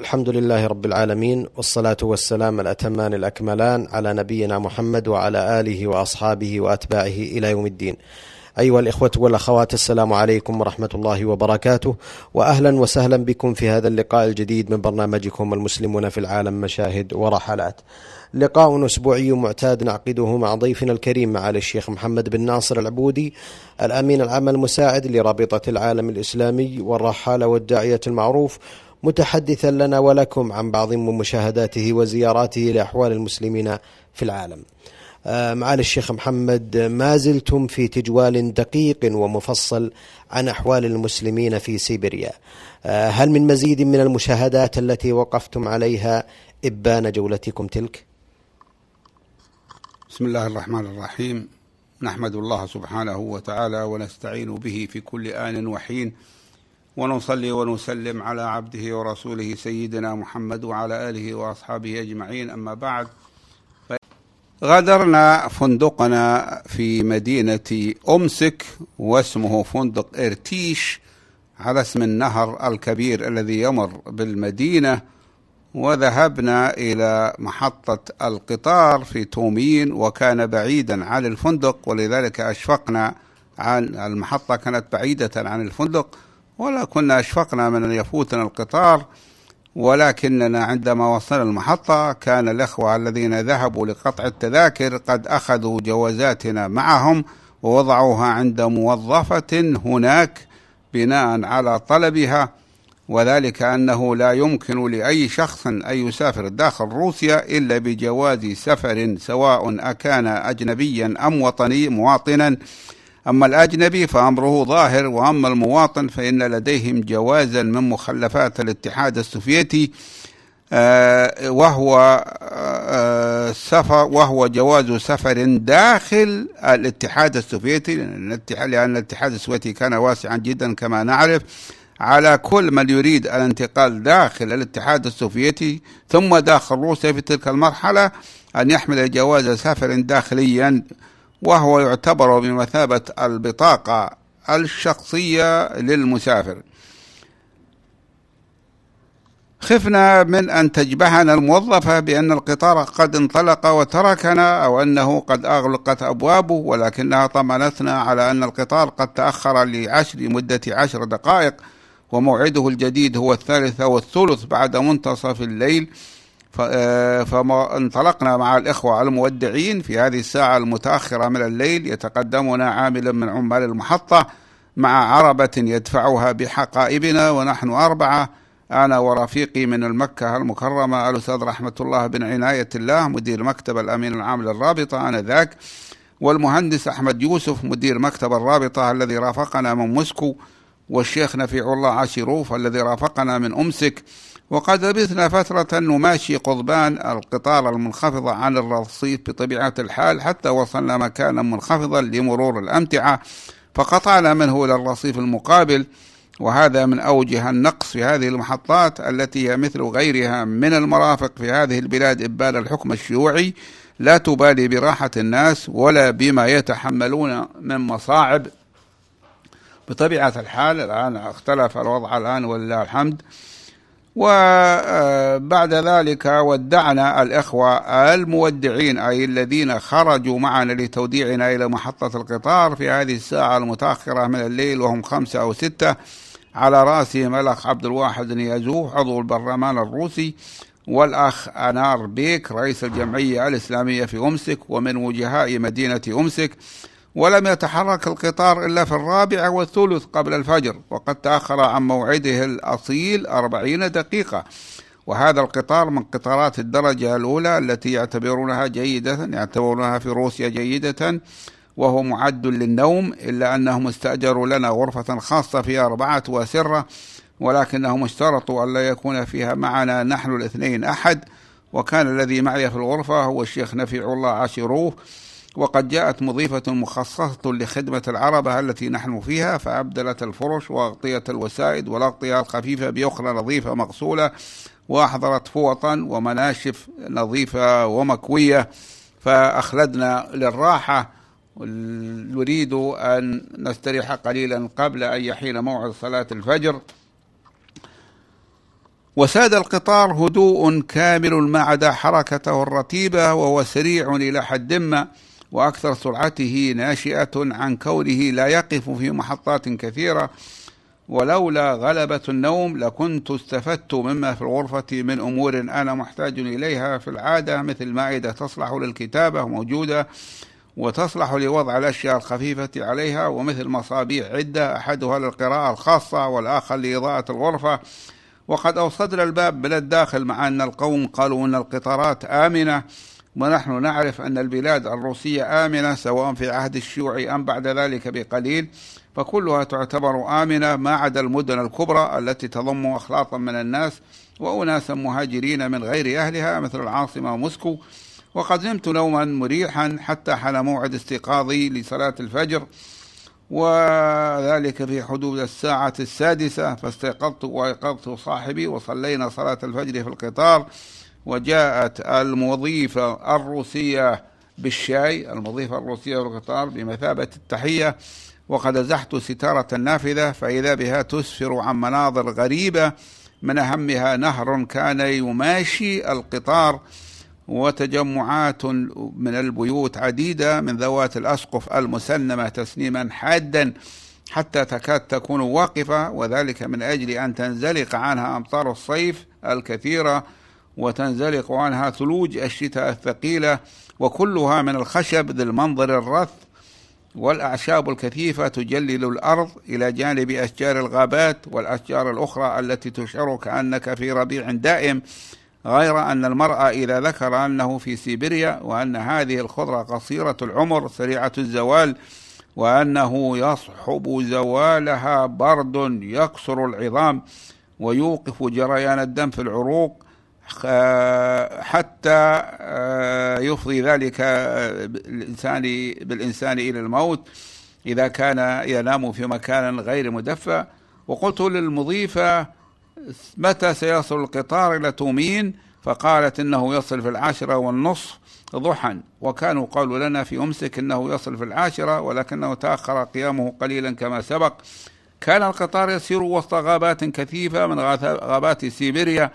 الحمد لله رب العالمين والصلاة والسلام الأتمان الأكملان على نبينا محمد وعلى آله وأصحابه وأتباعه إلى يوم الدين. أيها الإخوة والأخوات السلام عليكم ورحمة الله وبركاته وأهلا وسهلا بكم في هذا اللقاء الجديد من برنامجكم المسلمون في العالم مشاهد ورحلات. لقاء أسبوعي معتاد نعقده مع ضيفنا الكريم معالي الشيخ محمد بن ناصر العبودي الأمين العام المساعد لرابطة العالم الإسلامي والرحالة والداعية المعروف متحدثا لنا ولكم عن بعض من مشاهداته وزياراته لأحوال المسلمين في العالم. آه، معالي الشيخ محمد ما زلتم في تجوال دقيق ومفصل عن أحوال المسلمين في سيبيريا. آه، هل من مزيد من المشاهدات التي وقفتم عليها إبان جولتكم تلك؟ بسم الله الرحمن الرحيم. نحمد الله سبحانه وتعالى ونستعين به في كل آن وحين. ونصلي ونسلم على عبده ورسوله سيدنا محمد وعلى آله وأصحابه أجمعين. أما بعد غادرنا فندقنا في مدينة أمسك واسمه فندق إرتيش على اسم النهر الكبير الذي يمر بالمدينة وذهبنا إلى محطة القطار في تومين وكان بعيدا عن الفندق ولذلك أشفقنا عن المحطة كانت بعيدة عن الفندق. ولا كنا أشفقنا من أن يفوتنا القطار ولكننا عندما وصلنا المحطة كان الأخوة الذين ذهبوا لقطع التذاكر قد أخذوا جوازاتنا معهم ووضعوها عند موظفة هناك بناء على طلبها وذلك أنه لا يمكن لأي شخص أن يسافر داخل روسيا إلا بجواز سفر سواء أكان أجنبيا أم وطني مواطنا. أما الأجنبي فأمره ظاهر وأما المواطن فإن لديهم جوازا من مخلفات الاتحاد السوفيتي آه، وهو آه، سفر وهو جواز سفر داخل الاتحاد السوفيتي لأن الاتحاد السوفيتي كان واسعا جدا كما نعرف على كل من يريد الانتقال داخل الاتحاد السوفيتي ثم داخل روسيا في تلك المرحلة أن يحمل جواز سفر داخليا وهو يعتبر بمثابة البطاقة الشخصية للمسافر. خفنا من أن تجبهنا الموظفة بأن القطار قد انطلق وتركنا أو أنه قد أغلقت أبوابه ولكنها طمنتنا على أن القطار قد تأخر لعشر لمدة عشر دقائق وموعده الجديد هو الثالثة والثلث بعد منتصف الليل. آه، فانطلقنا مع الإخوة المودعين في هذه الساعة المتأخرة من الليل يتقدمنا عامل من عمال المحطة مع عربة يدفعها بحقائبنا ونحن أربعة أنا ورفيقي من المكة المكرمة الأستاذ رحمة الله بن عناية الله مدير مكتب الأمين العام للرابطة آنذاك والمهندس أحمد يوسف مدير مكتب الرابطة الذي رافقنا من موسكو والشيخ نفيع الله عاشروف الذي رافقنا من أمسك. وقد لبثنا فترة نماشي قضبان القطار المنخفضة عن الرصيف بطبيعة الحال حتى وصلنا مكانا منخفضا لمرور الأمتعة فقطعنا منه إلى الرصيف المقابل وهذا من أوجه النقص في هذه المحطات التي هي مثل غيرها من المرافق في هذه البلاد إبان الحكم الشيوعي لا تبالي براحة الناس ولا بما يتحملون من مصاعب. بطبيعة الحال الآن اختلف الوضع الآن ولله الحمد. وبعد ذلك ودعنا الإخوة المودعين أي الذين خرجوا معنا لتوديعنا إلى محطة القطار في هذه الساعة المتأخرة من الليل وهم خمسة أو ستة على رأسهم الأخ عبد الواحد نيازوف عضو البرلمان الروسي والأخ أنار بيك رئيس الجمعية الإسلامية في أمسك ومن وجهاء مدينة أمسك ولم يتحرك القطار إلا في الرابع والثلث قبل الفجر وقد تأخر عن موعده الأصيل أربعين دقيقة. وهذا القطار من قطارات الدرجة الأولى التي يعتبرونها جيدة يعتبرونها في روسيا جيدة وهو معد للنوم إلا أنهم استأجروا لنا غرفة خاصة فيها أربعة وسرة ولكنهم اشترطوا أن لا يكون فيها معنا نحن الاثنين أحد. وكان الذي معي في الغرفة هو الشيخ نفيع الله عاشروف وقد جاءت مضيفة مخصصة لخدمة العربة التي نحن فيها فأبدلت الفرش وأغطية الوسائد والأغطية الخفيفة بأخرى نظيفة مغسولة وأحضرت فوطا ومناشف نظيفة ومكوية فأخلدنا للراحة. نريد أن نستريح قليلا قبل أن يحين موعد صلاة الفجر. وساد القطار هدوء كامل ما عدا حركته الرتيبة وهو سريع إلى حد ما. وأكثر سرعته ناشئة عن كونه لا يقف في محطات كثيرة. ولولا غلبة النوم لكنت استفدت مما في الغرفة من أمور أنا محتاج إليها في العادة مثل مائدة تصلح للكتابة موجودة وتصلح لوضع الأشياء الخفيفة عليها ومثل مصابيح عدة أحدها للقراءة الخاصة والآخر لإضاءة الغرفة. وقد أوصدنا الباب من الداخل مع أن القوم قالوا أن القطارات آمنة. ونحن نعرف أن البلاد الروسية آمنة سواء في عهد الشيوعي أم بعد ذلك بقليل فكلها تعتبر آمنة ما عدا المدن الكبرى التي تضم أخلاطا من الناس وأناسا مهاجرين من غير أهلها مثل العاصمة موسكو. وقد نمت نوما مريحا حتى حان موعد استيقاظي لصلاة الفجر وذلك في حدود الساعة السادسة فاستيقظت وأيقظت صاحبي وصلينا صلاة الفجر في القطار. وجاءت المضيفة الروسية بالشاي المضيفة الروسية في القطار بمثابة التحية وقد أزحت ستارة النافذة فإذا بها تسفر عن مناظر غريبة من أهمها نهر كان يماشي القطار وتجمعات من البيوت عديدة من ذوات الأسقف المسنمة تسنيما حادا حتى تكاد تكون واقفة وذلك من أجل أن تنزلق عنها أمطار الصيف الكثيرة وتنزلق عنها ثلوج الشتاء الثقيلة وكلها من الخشب ذي المنظر الرث والأعشاب الكثيفة تجلل الأرض إلى جانب أشجار الغابات والأشجار الأخرى التي تشعر كأنك في ربيع دائم غير أن المرأة إذا ذكر أنه في سيبيريا وأن هذه الخضرة قصيرة العمر سريعة الزوال وأنه يصحب زوالها برد يكسر العظام ويوقف جريان الدم في العروق حتى آه، يفضي ذلك الإنسان بالإنسان إلى الموت إذا كان ينام في مكان غير مدفأ وقلت للمضيفة متى سيصل القطار إلى تومين؟ فقالت إنه يصل في العاشرة والنصف ضحى. وكانوا قالوا لنا في أمسك إنه يصل في العاشرة ولكنه تأخر قيامه قليلا كما سبق. كان القطار يسير وسط غابات كثيفة من غابات سيبيريا.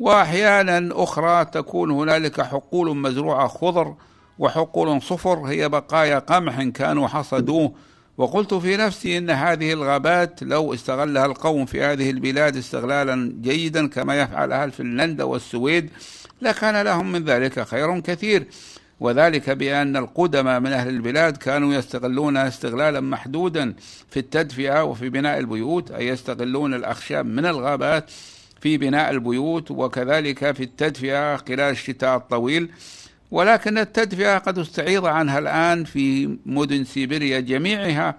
وأحيانا أخرى تكون هنالك حقول مزروعة خضر وحقول صفر هي بقايا قمح كانوا حصدوه. وقلت في نفسي إن هذه الغابات لو استغلها القوم في هذه البلاد استغلالا جيدا كما يفعل أهل فنلندا والسويد لكان لهم من ذلك خير كثير. وذلك بأن القدماء من أهل البلاد كانوا يستغلونها استغلالا محدودا في التدفئة وفي بناء البيوت أي يستغلون الأخشاب من الغابات في بناء البيوت وكذلك في التدفئة خلال الشتاء الطويل. ولكن التدفئة قد استعيض عنها الآن في مدن سيبيريا جميعها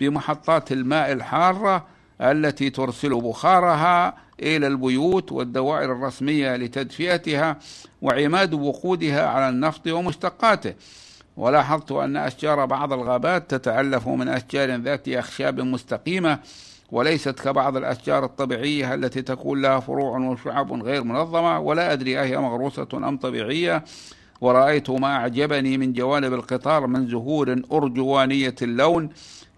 بمحطات الماء الحارة التي ترسل بخارها إلى البيوت والدوائر الرسمية لتدفئتها وعماد وقودها على النفط ومشتقاته. ولاحظت أن أشجار بعض الغابات تتألف من أشجار ذات أخشاب مستقيمة وليست كبعض الأشجار الطبيعية التي تكون لها فروع وشعب غير منظمة ولا أدري أهي مغروسة أم طبيعية. ورأيت ما أعجبني من جوانب القطار من زهور أرجوانية اللون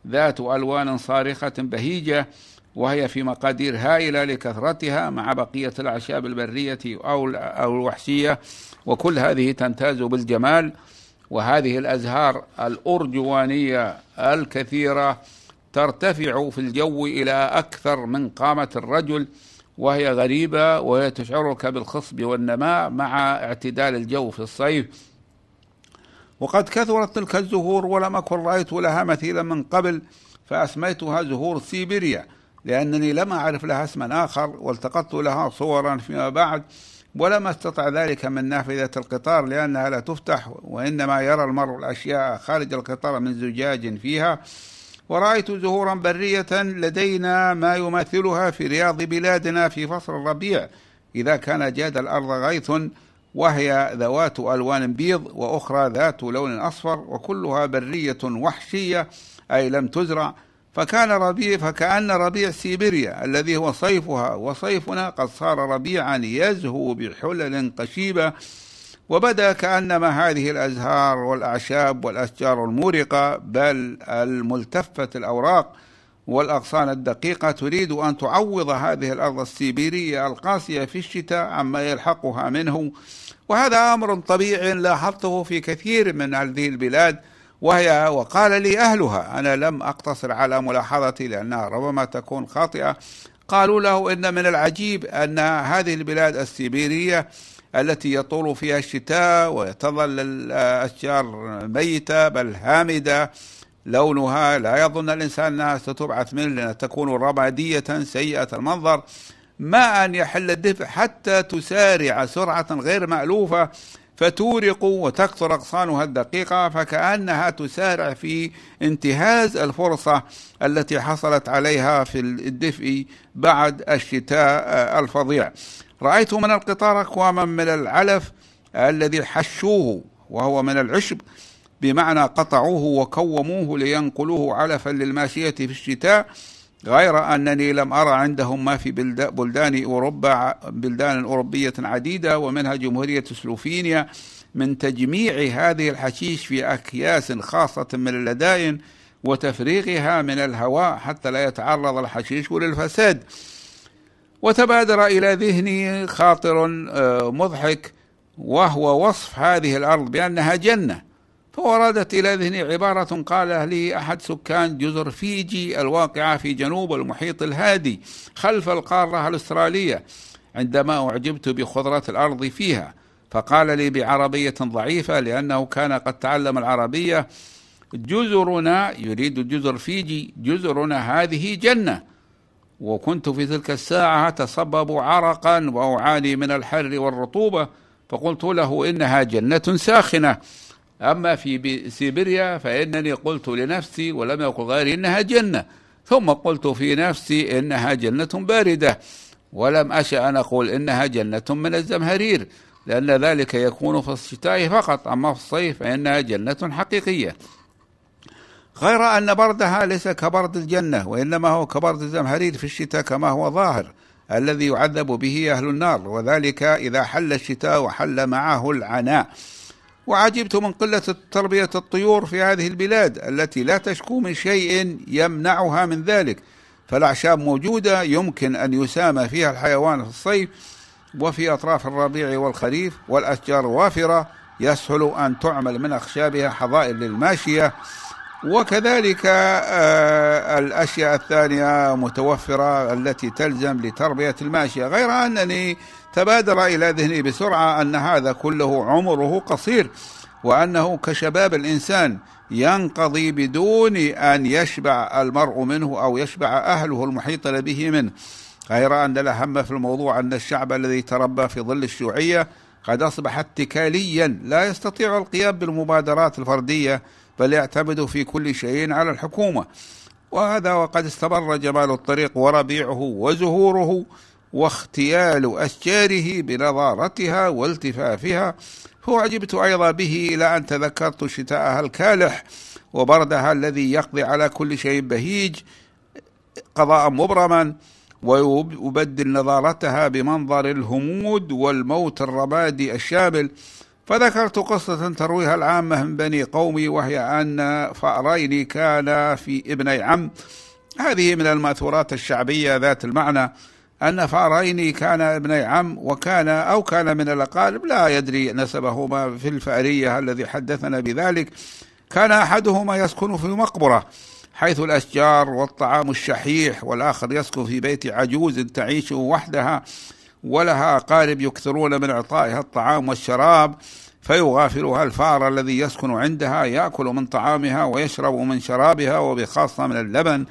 ذات ألوان صارخة بهيجة وهي في مقادير هائلة لكثرتها مع بقية الأعشاب البرية أو أو الوحشية. وكل هذه تمتاز بالجمال. وهذه الأزهار الأرجوانية الكثيرة ترتفع في الجو إلى أكثر من قامة الرجل وهي غريبة وهي تشعرك بالخصب والنماء مع اعتدال الجو في الصيف. وقد كثرت تلك الزهور ولم أكن رأيت لها مثيلا من قبل فأسميتها زهور سيبيريا لأنني لم أعرف لها اسما آخر والتقطت لها صورا فيما بعد ولم أستطع ذلك من نافذة القطار لأنها لا تفتح وإنما يرى المرء الأشياء خارج القطار من زجاج فيها. ورأيت زهورا برية لدينا ما يماثلها في رياض بلادنا في فصل الربيع. إذا كان جاد الأرض غيث وهي ذوات ألوان بيض وأخرى ذات لون أصفر وكلها برية وحشية أي لم تزرع. فكان ربيع فكأن ربيع سيبيريا الذي هو صيفها وصيفنا قد صار ربيعا يزهو بحلل قشيبة. وبدا كأنما هذه الأزهار والأعشاب والأشجار المورقة بل الملتفه الأوراق والأغصان الدقيقة تريد أن تعوض هذه الأرض السيبيرية القاسية في الشتاء عما يلحقها منه. وهذا أمر طبيعي لاحظته في كثير من هذه البلاد وهي وقال لي أهلها أنا لم أقتصر على ملاحظتي لأنها ربما تكون خاطئة. قالوا له إن من العجيب أن هذه البلاد السيبيرية التي يطول فيها الشتاء وتظل الأشجار ميتة بل هامدة. لونها لا يظن الإنسان أنها ستبعث منه لأنها تكون رمادية سيئة المنظر. ما أن يحل الدفء حتى تسارع سرعة غير مألوفة فتورق وتكثر أغصانها الدقيقة فكأنها تسارع في انتهاز الفرصة التي حصلت عليها في الدفء بعد الشتاء الفظيع. رأيت من القطار أكواما من العلف الذي حشوه وهو من العشب بمعنى قطعوه وكوموه لينقلوه علفا للماشية في الشتاء غير أنني لم أرى عندهم ما في بلدان أوروبا بلدان أوروبية عديدة ومنها جمهورية سلوفينيا من تجميع هذه الحشيش في أكياس خاصة من اللدائن وتفريغها من الهواء حتى لا يتعرض الحشيش للفساد. وتبادر إلى ذهني خاطر آه، مضحك وهو وصف هذه الأرض بأنها جنة. فوردت إلى ذهني عبارة قالها لي أحد سكان جزر فيجي الواقعة في جنوب المحيط الهادي خلف القارة الأسترالية عندما أعجبت بخضرة الأرض فيها. فقال لي بعربية ضعيفة لأنه كان قد تعلم العربية جزرنا يريد جزر فيجي جزرنا هذه جنة. وكنت في تلك الساعة أتصبب عرقا وأعاني من الحر والرطوبة فقلت له إنها جنة ساخنة. أما في سيبيريا فإنني قلت لنفسي ولم يقل غيري إنها جنة. ثم قلت في نفسي إنها جنة باردة. ولم أشأ أن أقول إنها جنة من الزمهرير لأن ذلك يكون في الشتاء فقط. أما في الصيف فإنها جنة حقيقية. غير أن بردها ليس كبرد الجنة وإنما هو كبرد الزمهرير في الشتاء كما هو ظاهر الذي يعذب به أهل النار وذلك إذا حل الشتاء وحل معه العناء. وعجبت من قلة تربية الطيور في هذه البلاد التي لا تشكو من شيء يمنعها من ذلك. فالأعشاب موجودة يمكن أن يسامى فيها الحيوان في الصيف وفي أطراف الربيع والخريف والأشجار وافرة يسهل أن تعمل من أخشابها حظائر للماشية وكذلك آه، الأشياء الثانية متوفرة التي تلزم لتربية الماشية غير أنني تبادر إلى ذهني بسرعة أن هذا كله عمره قصير وأنه كشباب الإنسان ينقضي بدون أن يشبع المرء منه أو يشبع أهله المحيط به منه. غير أن الأهم في الموضوع أن الشعب الذي تربى في ظل الشيوعية قد أصبح اتكاليا لا يستطيع القيام بالمبادرات الفردية بل يعتمد في كل شيء على الحكومة. وهذا وقد استمر جمال الطريق وربيعه وزهوره واختيال أشجاره بنضارتها والتفافها. فأعجبت أيضا به إلى أن تذكرت شتاءها الكالح وبردها الذي يقضي على كل شيء بهيج قضاء مبرما ويبدل نضارتها بمنظر الهمود والموت الرمادي الشامل. فذكرت قصة ترويها العامة من بني قومي وهي أن فأرين كان في ابني عم. هذه من المأثورات الشعبية ذات المعنى أن فأرين كان ابني عم وكان أو كان من الأقارب لا يدري نسبهما في الفأرية الذي حدثنا بذلك. كان أحدهما يسكن في مقبرة حيث الأشجار والطعام الشحيح والآخر يسكن في بيت عجوز تعيش وحدها. ولها أقارب يكثرون من إعطائها الطعام والشراب فيغافلها الفار الذي يسكن عندها يأكل من طعامها ويشرب من شرابها وبخاصة من اللبن.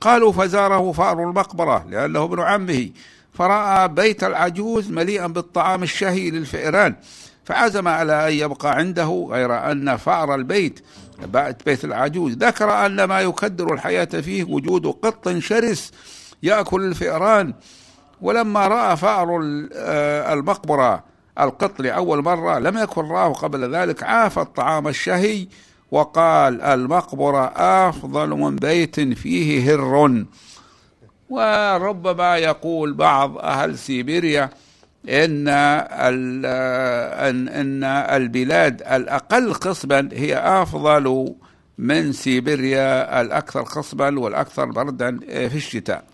قالوا فزاره فأر المقبرة لأنه ابن عمه فرأى بيت العجوز مليئا بالطعام الشهي للفئران فعزم على أن يبقى عنده غير أن فأر البيت بيت العجوز ذكر أن ما يكدر الحياة فيه وجود قط شرس يأكل الفئران. ولما رأى فأر آه، المقبرة القط لأول مرة لم يكن راه قبل ذلك عاف الطعام الشهي وقال المقبرة أفضل من بيت فيه هر. وربما يقول بعض أهل سيبيريا إن إن البلاد الأقل قصبا هي أفضل من سيبيريا الأكثر خصبا والأكثر بردا في الشتاء.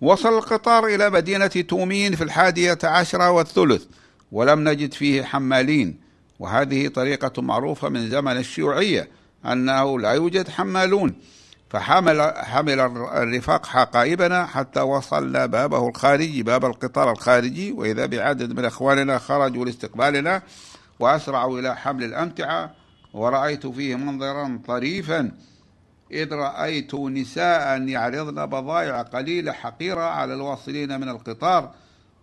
وصل القطار إلى مدينة تومين في الحادية عشرة والثلث ولم نجد فيه حمالين. وهذه طريقة معروفة من زمن الشيوعية أنه لا يوجد حمالون. فحمل حمل الرفاق حقائبنا حتى وصلنا بابه الخارجي باب القطار الخارجي. وإذا بعدد من إخواننا خرجوا لاستقبالنا وأسرعوا إلى حمل الأمتعة ورأيت فيه منظرا طريفا. إذ رأيت نساء يعرضن بضائع قليلة حقيرة على الواصلين من القطار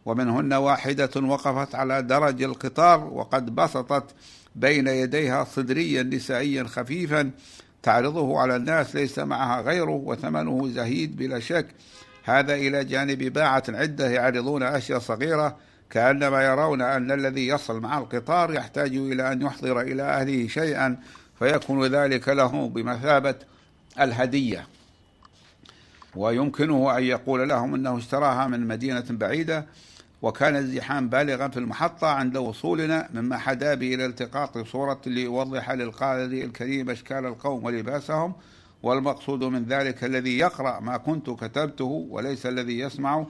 ومنهن واحدة وقفت على درج القطار وقد بسطت بين يديها صدريا نسائيا خفيفا تعرضه على الناس ليس معها غيره وثمنه زهيد بلا شك. هذا إلى جانب باعة عدة يعرضون أشياء صغيرة كأنما يرون أن الذي يصل مع القطار يحتاج إلى أن يحضر إلى أهله شيئا فيكون ذلك له بمثابة الهدية. ويمكنه أن يقول لهم أنه اشتراها من مدينة بعيدة وكان الزحام بالغا في المحطة عند وصولنا مما حدا بي إلى التقاط صورة ليوضح للقارئ الكريم أشكال القوم ولباسهم. والمقصود من ذلك الذي يقرأ ما كنت كتبته وليس الذي يسمع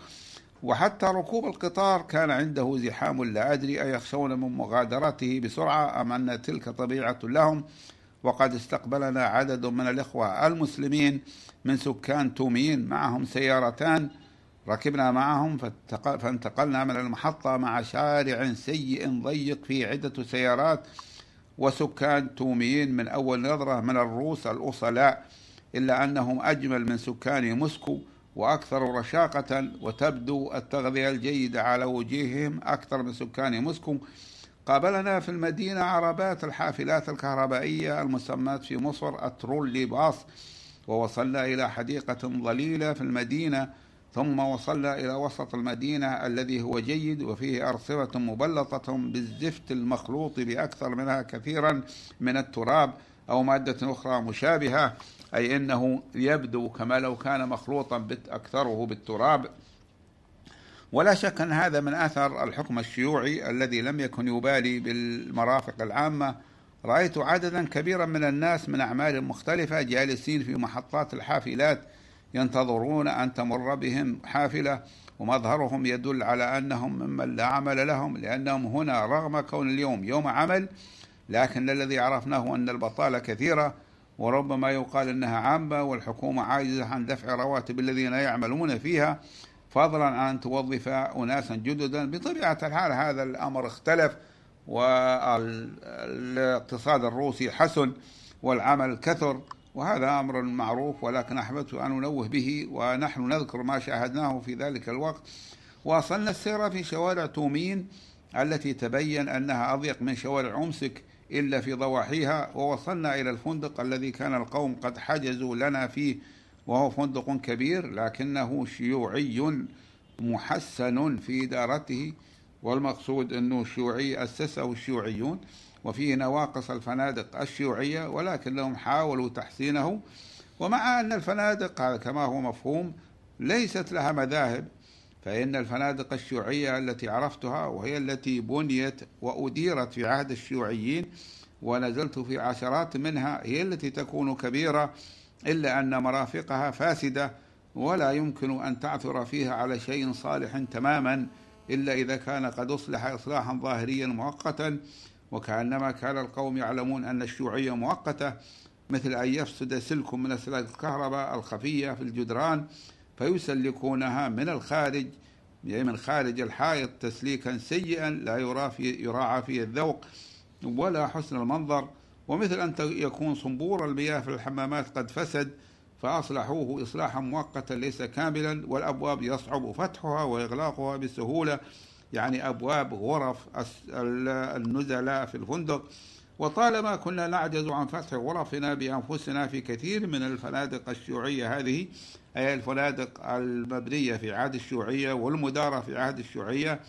وحتى ركوب القطار كان عنده زحام لا أدري أيخشون من مغادرته بسرعة أم أن تلك طبيعة لهم. وقد استقبلنا عدد من الإخوة المسلمين من سكان تومين معهم سيارتان ركبنا معهم فانتقلنا من المحطة مع شارع سيء ضيق فيه عدة سيارات وسكان توميين من أول نظرة من الروس الأصلاء إلا أنهم أجمل من سكان موسكو وأكثر رشاقة وتبدو التغذية الجيدة على وجوههم أكثر من سكان موسكو قابلنا في المدينة عربات الحافلات الكهربائية المسماة في مصر الترولي باص ووصلنا إلى حديقة ظليلة في المدينة ثم وصلنا إلى وسط المدينة الذي هو جيد وفيه أرصفة مبلطة بالزفت المخلوط بأكثر منها كثيرا من التراب أو مادة أخرى مشابهة أي أنه يبدو كما لو كان مخلوطا أكثره بالتراب. ولا شك أن هذا من أثر الحكم الشيوعي الذي لم يكن يبالي بالمرافق العامة. رأيت عددا كبيرا من الناس من أعمال مختلفة جالسين في محطات الحافلات ينتظرون أن تمر بهم حافلة ومظهرهم يدل على أنهم ممن لا عمل لهم لأنهم هنا رغم كون اليوم يوم عمل لكن الذي عرفناه أن البطالة كثيرة وربما يقال أنها عامة والحكومة عاجزة عن دفع رواتب الذين يعملون فيها. فضلا عن أن توظف أناسا جددا. بطبيعة الحال هذا الأمر اختلف والاقتصاد الروسي حسن والعمل كثر وهذا أمر معروف ولكن أحببت أن أنوه به ونحن نذكر ما شاهدناه في ذلك الوقت. واصلنا السير في شوارع تومين التي تبين أنها أضيق من شوارع أمسك إلا في ضواحيها ووصلنا إلى الفندق الذي كان القوم قد حجزوا لنا فيه وهو فندق كبير لكنه شيوعي محسن في إدارته والمقصود أنه الشيوعي أسسه الشيوعيون وفيه نواقص الفنادق الشيوعية ولكنهم حاولوا تحسينه. ومع أن الفنادق كما هو مفهوم ليست لها مذاهب فإن الفنادق الشيوعية التي عرفتها وهي التي بنيت وأديرت في عهد الشيوعيين ونزلت في عشرات منها هي التي تكون كبيرة إلا أن مرافقها فاسدة ولا يمكن أن تعثر فيها على شيء صالح تماما إلا إذا كان قد أصلح إصلاحا ظاهريا مؤقتا وكأنما كان القوم يعلمون أن الشيوعية مؤقتة مثل أن يفسد سلك من أسلاك الكهرباء الخفية في الجدران فيسلكونها من الخارج يعني من خارج الحائط تسليكا سيئا لا يرى في يراعى فيه الذوق ولا حسن المنظر. ومثل أن يكون صنبور المياه في الحمامات قد فسد فأصلحوه إصلاحا مؤقتا ليس كاملا والأبواب يصعب فتحها وإغلاقها بسهولة يعني أبواب غرف النزلاء في الفندق. وطالما كنا نعجز عن فتح غرفنا بأنفسنا في كثير من الفنادق الشيوعية هذه أي الفنادق المبنية في عهد الشيوعية والمدارة في عهد الشيوعية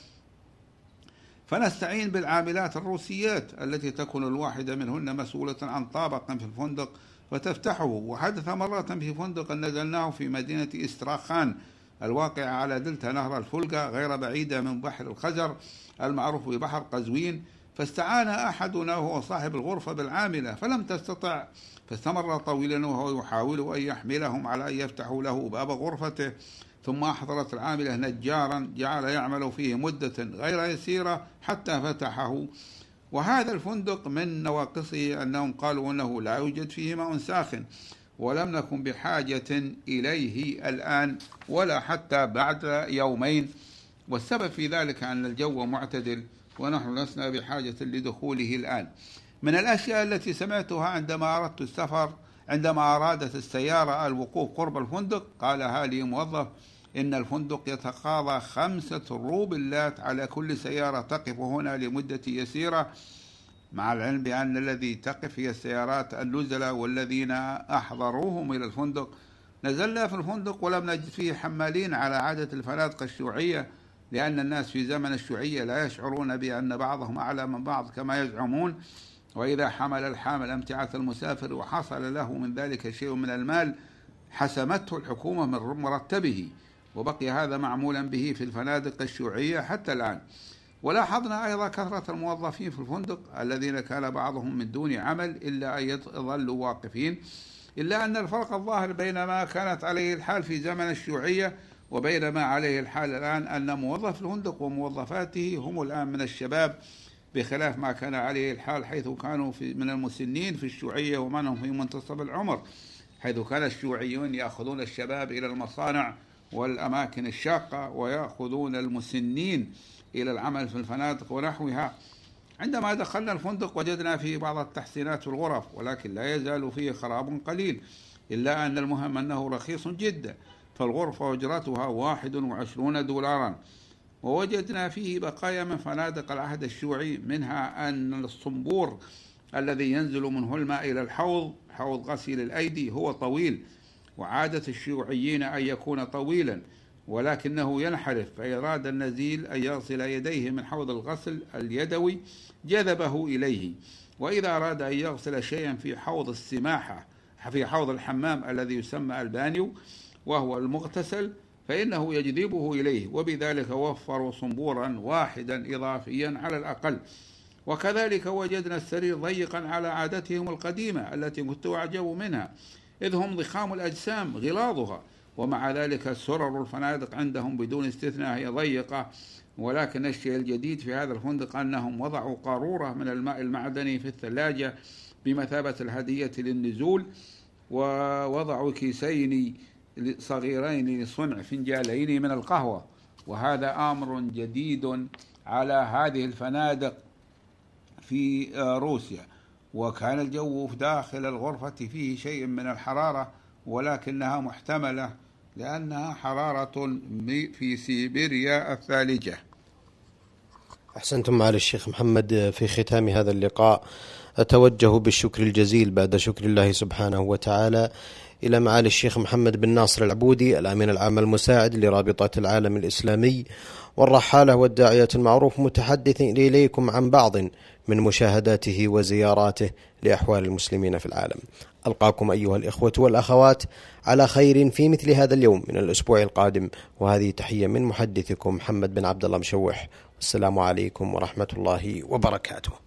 فنستعين بالعاملات الروسيات التي تكون الواحدة منهن مسؤولة عن طابق في الفندق فتفتحه وحدث مرة في فندق نزلناه في مدينة إستراخان الواقعة على دلتا نهر الفولغا غير بعيدة من بحر الخزر المعروف ببحر قزوين. فاستعان أحدنا وهو صاحب الغرفة بالعاملة فلم تستطع. فاستمر طويلا وهو يحاول أن يحملهم على أن يفتحوا له باب غرفته. ثم أحضرت العاملة نجارا جعل يعمل فيه مدة غير يسيرة حتى فتحه. وهذا الفندق من نواقصه أنهم قالوا أنه لا يوجد فيه ماء ساخن ولم نكن بحاجة إليه الآن ولا حتى بعد يومين. والسبب في ذلك أن الجو معتدل ونحن لسنا بحاجة لدخوله الآن. من الأشياء التي سمعتها عندما أردت السفر عندما أرادت السيارة الوقوف قرب الفندق قالها لي موظف إن الفندق يتقاضى خمسة روبلات على كل سيارة تقف هنا لمدة يسيرة مع العلم بأن الذي تقف هي السيارات النزلاء والذين أحضروهم إلى الفندق. نزلنا في الفندق ولم نجد فيه حمالين على عادة الفنادق الشيوعية لأن الناس في زمن الشيوعية لا يشعرون بأن بعضهم أعلى من بعض كما يزعمون. وإذا حمل الحامل أمتعة المسافر وحصل له من ذلك شيء من المال حسمته الحكومة من مرتبه. وبقي هذا معمولا به في الفنادق الشيوعية حتى الآن. ولاحظنا أيضا كثرة الموظفين في الفندق الذين كان بعضهم من دون عمل إلا أن يظلوا واقفين إلا أن الفرق الظاهر بين ما كانت عليه الحال في زمن الشيوعية وبين ما عليه الحال الآن أن موظف الفندق وموظفاته هم الآن من الشباب بخلاف ما كان عليه الحال حيث كانوا في من المسنين في الشيوعية ومنهم في منتصف العمر حيث كان الشيوعيون يأخذون الشباب إلى المصانع والأماكن الشاقة ويأخذون المسنين إلى العمل في الفنادق ونحوها. عندما دخلنا الفندق وجدنا فيه بعض التحسينات في الغرف ولكن لا يزال فيه خراب قليل إلا أن المهم أنه رخيص جدا فالغرفة أجرتها واحد وعشرون دولارا. ووجدنا فيه بقايا من فنادق العهد الشيوعي منها أن الصنبور الذي ينزل منه الماء إلى الحوض حوض غسيل الأيدي هو طويل. وعادة الشيوعيين أن يكون طويلا ولكنه ينحرف فإراد النزيل أن يغسل يديه من حوض الغسل اليدوي جذبه إليه. وإذا أراد أن يغسل شيئا في حوض السماحة في حوض الحمام الذي يسمى البانيو وهو المغتسل فإنه يجذبه إليه. وبذلك وفروا صنبورا واحدا إضافيا على الأقل. وكذلك وجدنا السرير ضيقا على عادتهم القديمة التي كنت أعجب منها. إذ هم ضخام الأجسام غلاظها. ومع ذلك سرر الفنادق عندهم بدون استثناء هي ضيقة. ولكن الشيء الجديد في هذا الفندق أنهم وضعوا قارورة من الماء المعدني في الثلاجة بمثابة الهدية للنزول. ووضعوا كيسين صغيرين لصنع فنجالين من القهوة. وهذا أمر جديد على هذه الفنادق في روسيا. وكان الجو داخل الغرفة فيه شيء من الحرارة ولكنها محتملة لأنها حرارة في سيبيريا الثالجة. أحسنتم معالي الشيخ محمد في ختام هذا اللقاء. أتوجه بالشكر الجزيل بعد شكر الله سبحانه وتعالى إلى معالي الشيخ محمد بن ناصر العبودي الأمين العام المساعد لرابطة العالم الإسلامي والرحالة والداعية المعروف متحدث إليكم عن بعض من مشاهداته وزياراته لأحوال المسلمين في العالم. ألقاكم أيها الإخوة والأخوات على خير في مثل هذا اليوم من الأسبوع القادم. وهذه تحية من محدثكم محمد بن عبد الله مشوح. والسلام عليكم ورحمة الله وبركاته.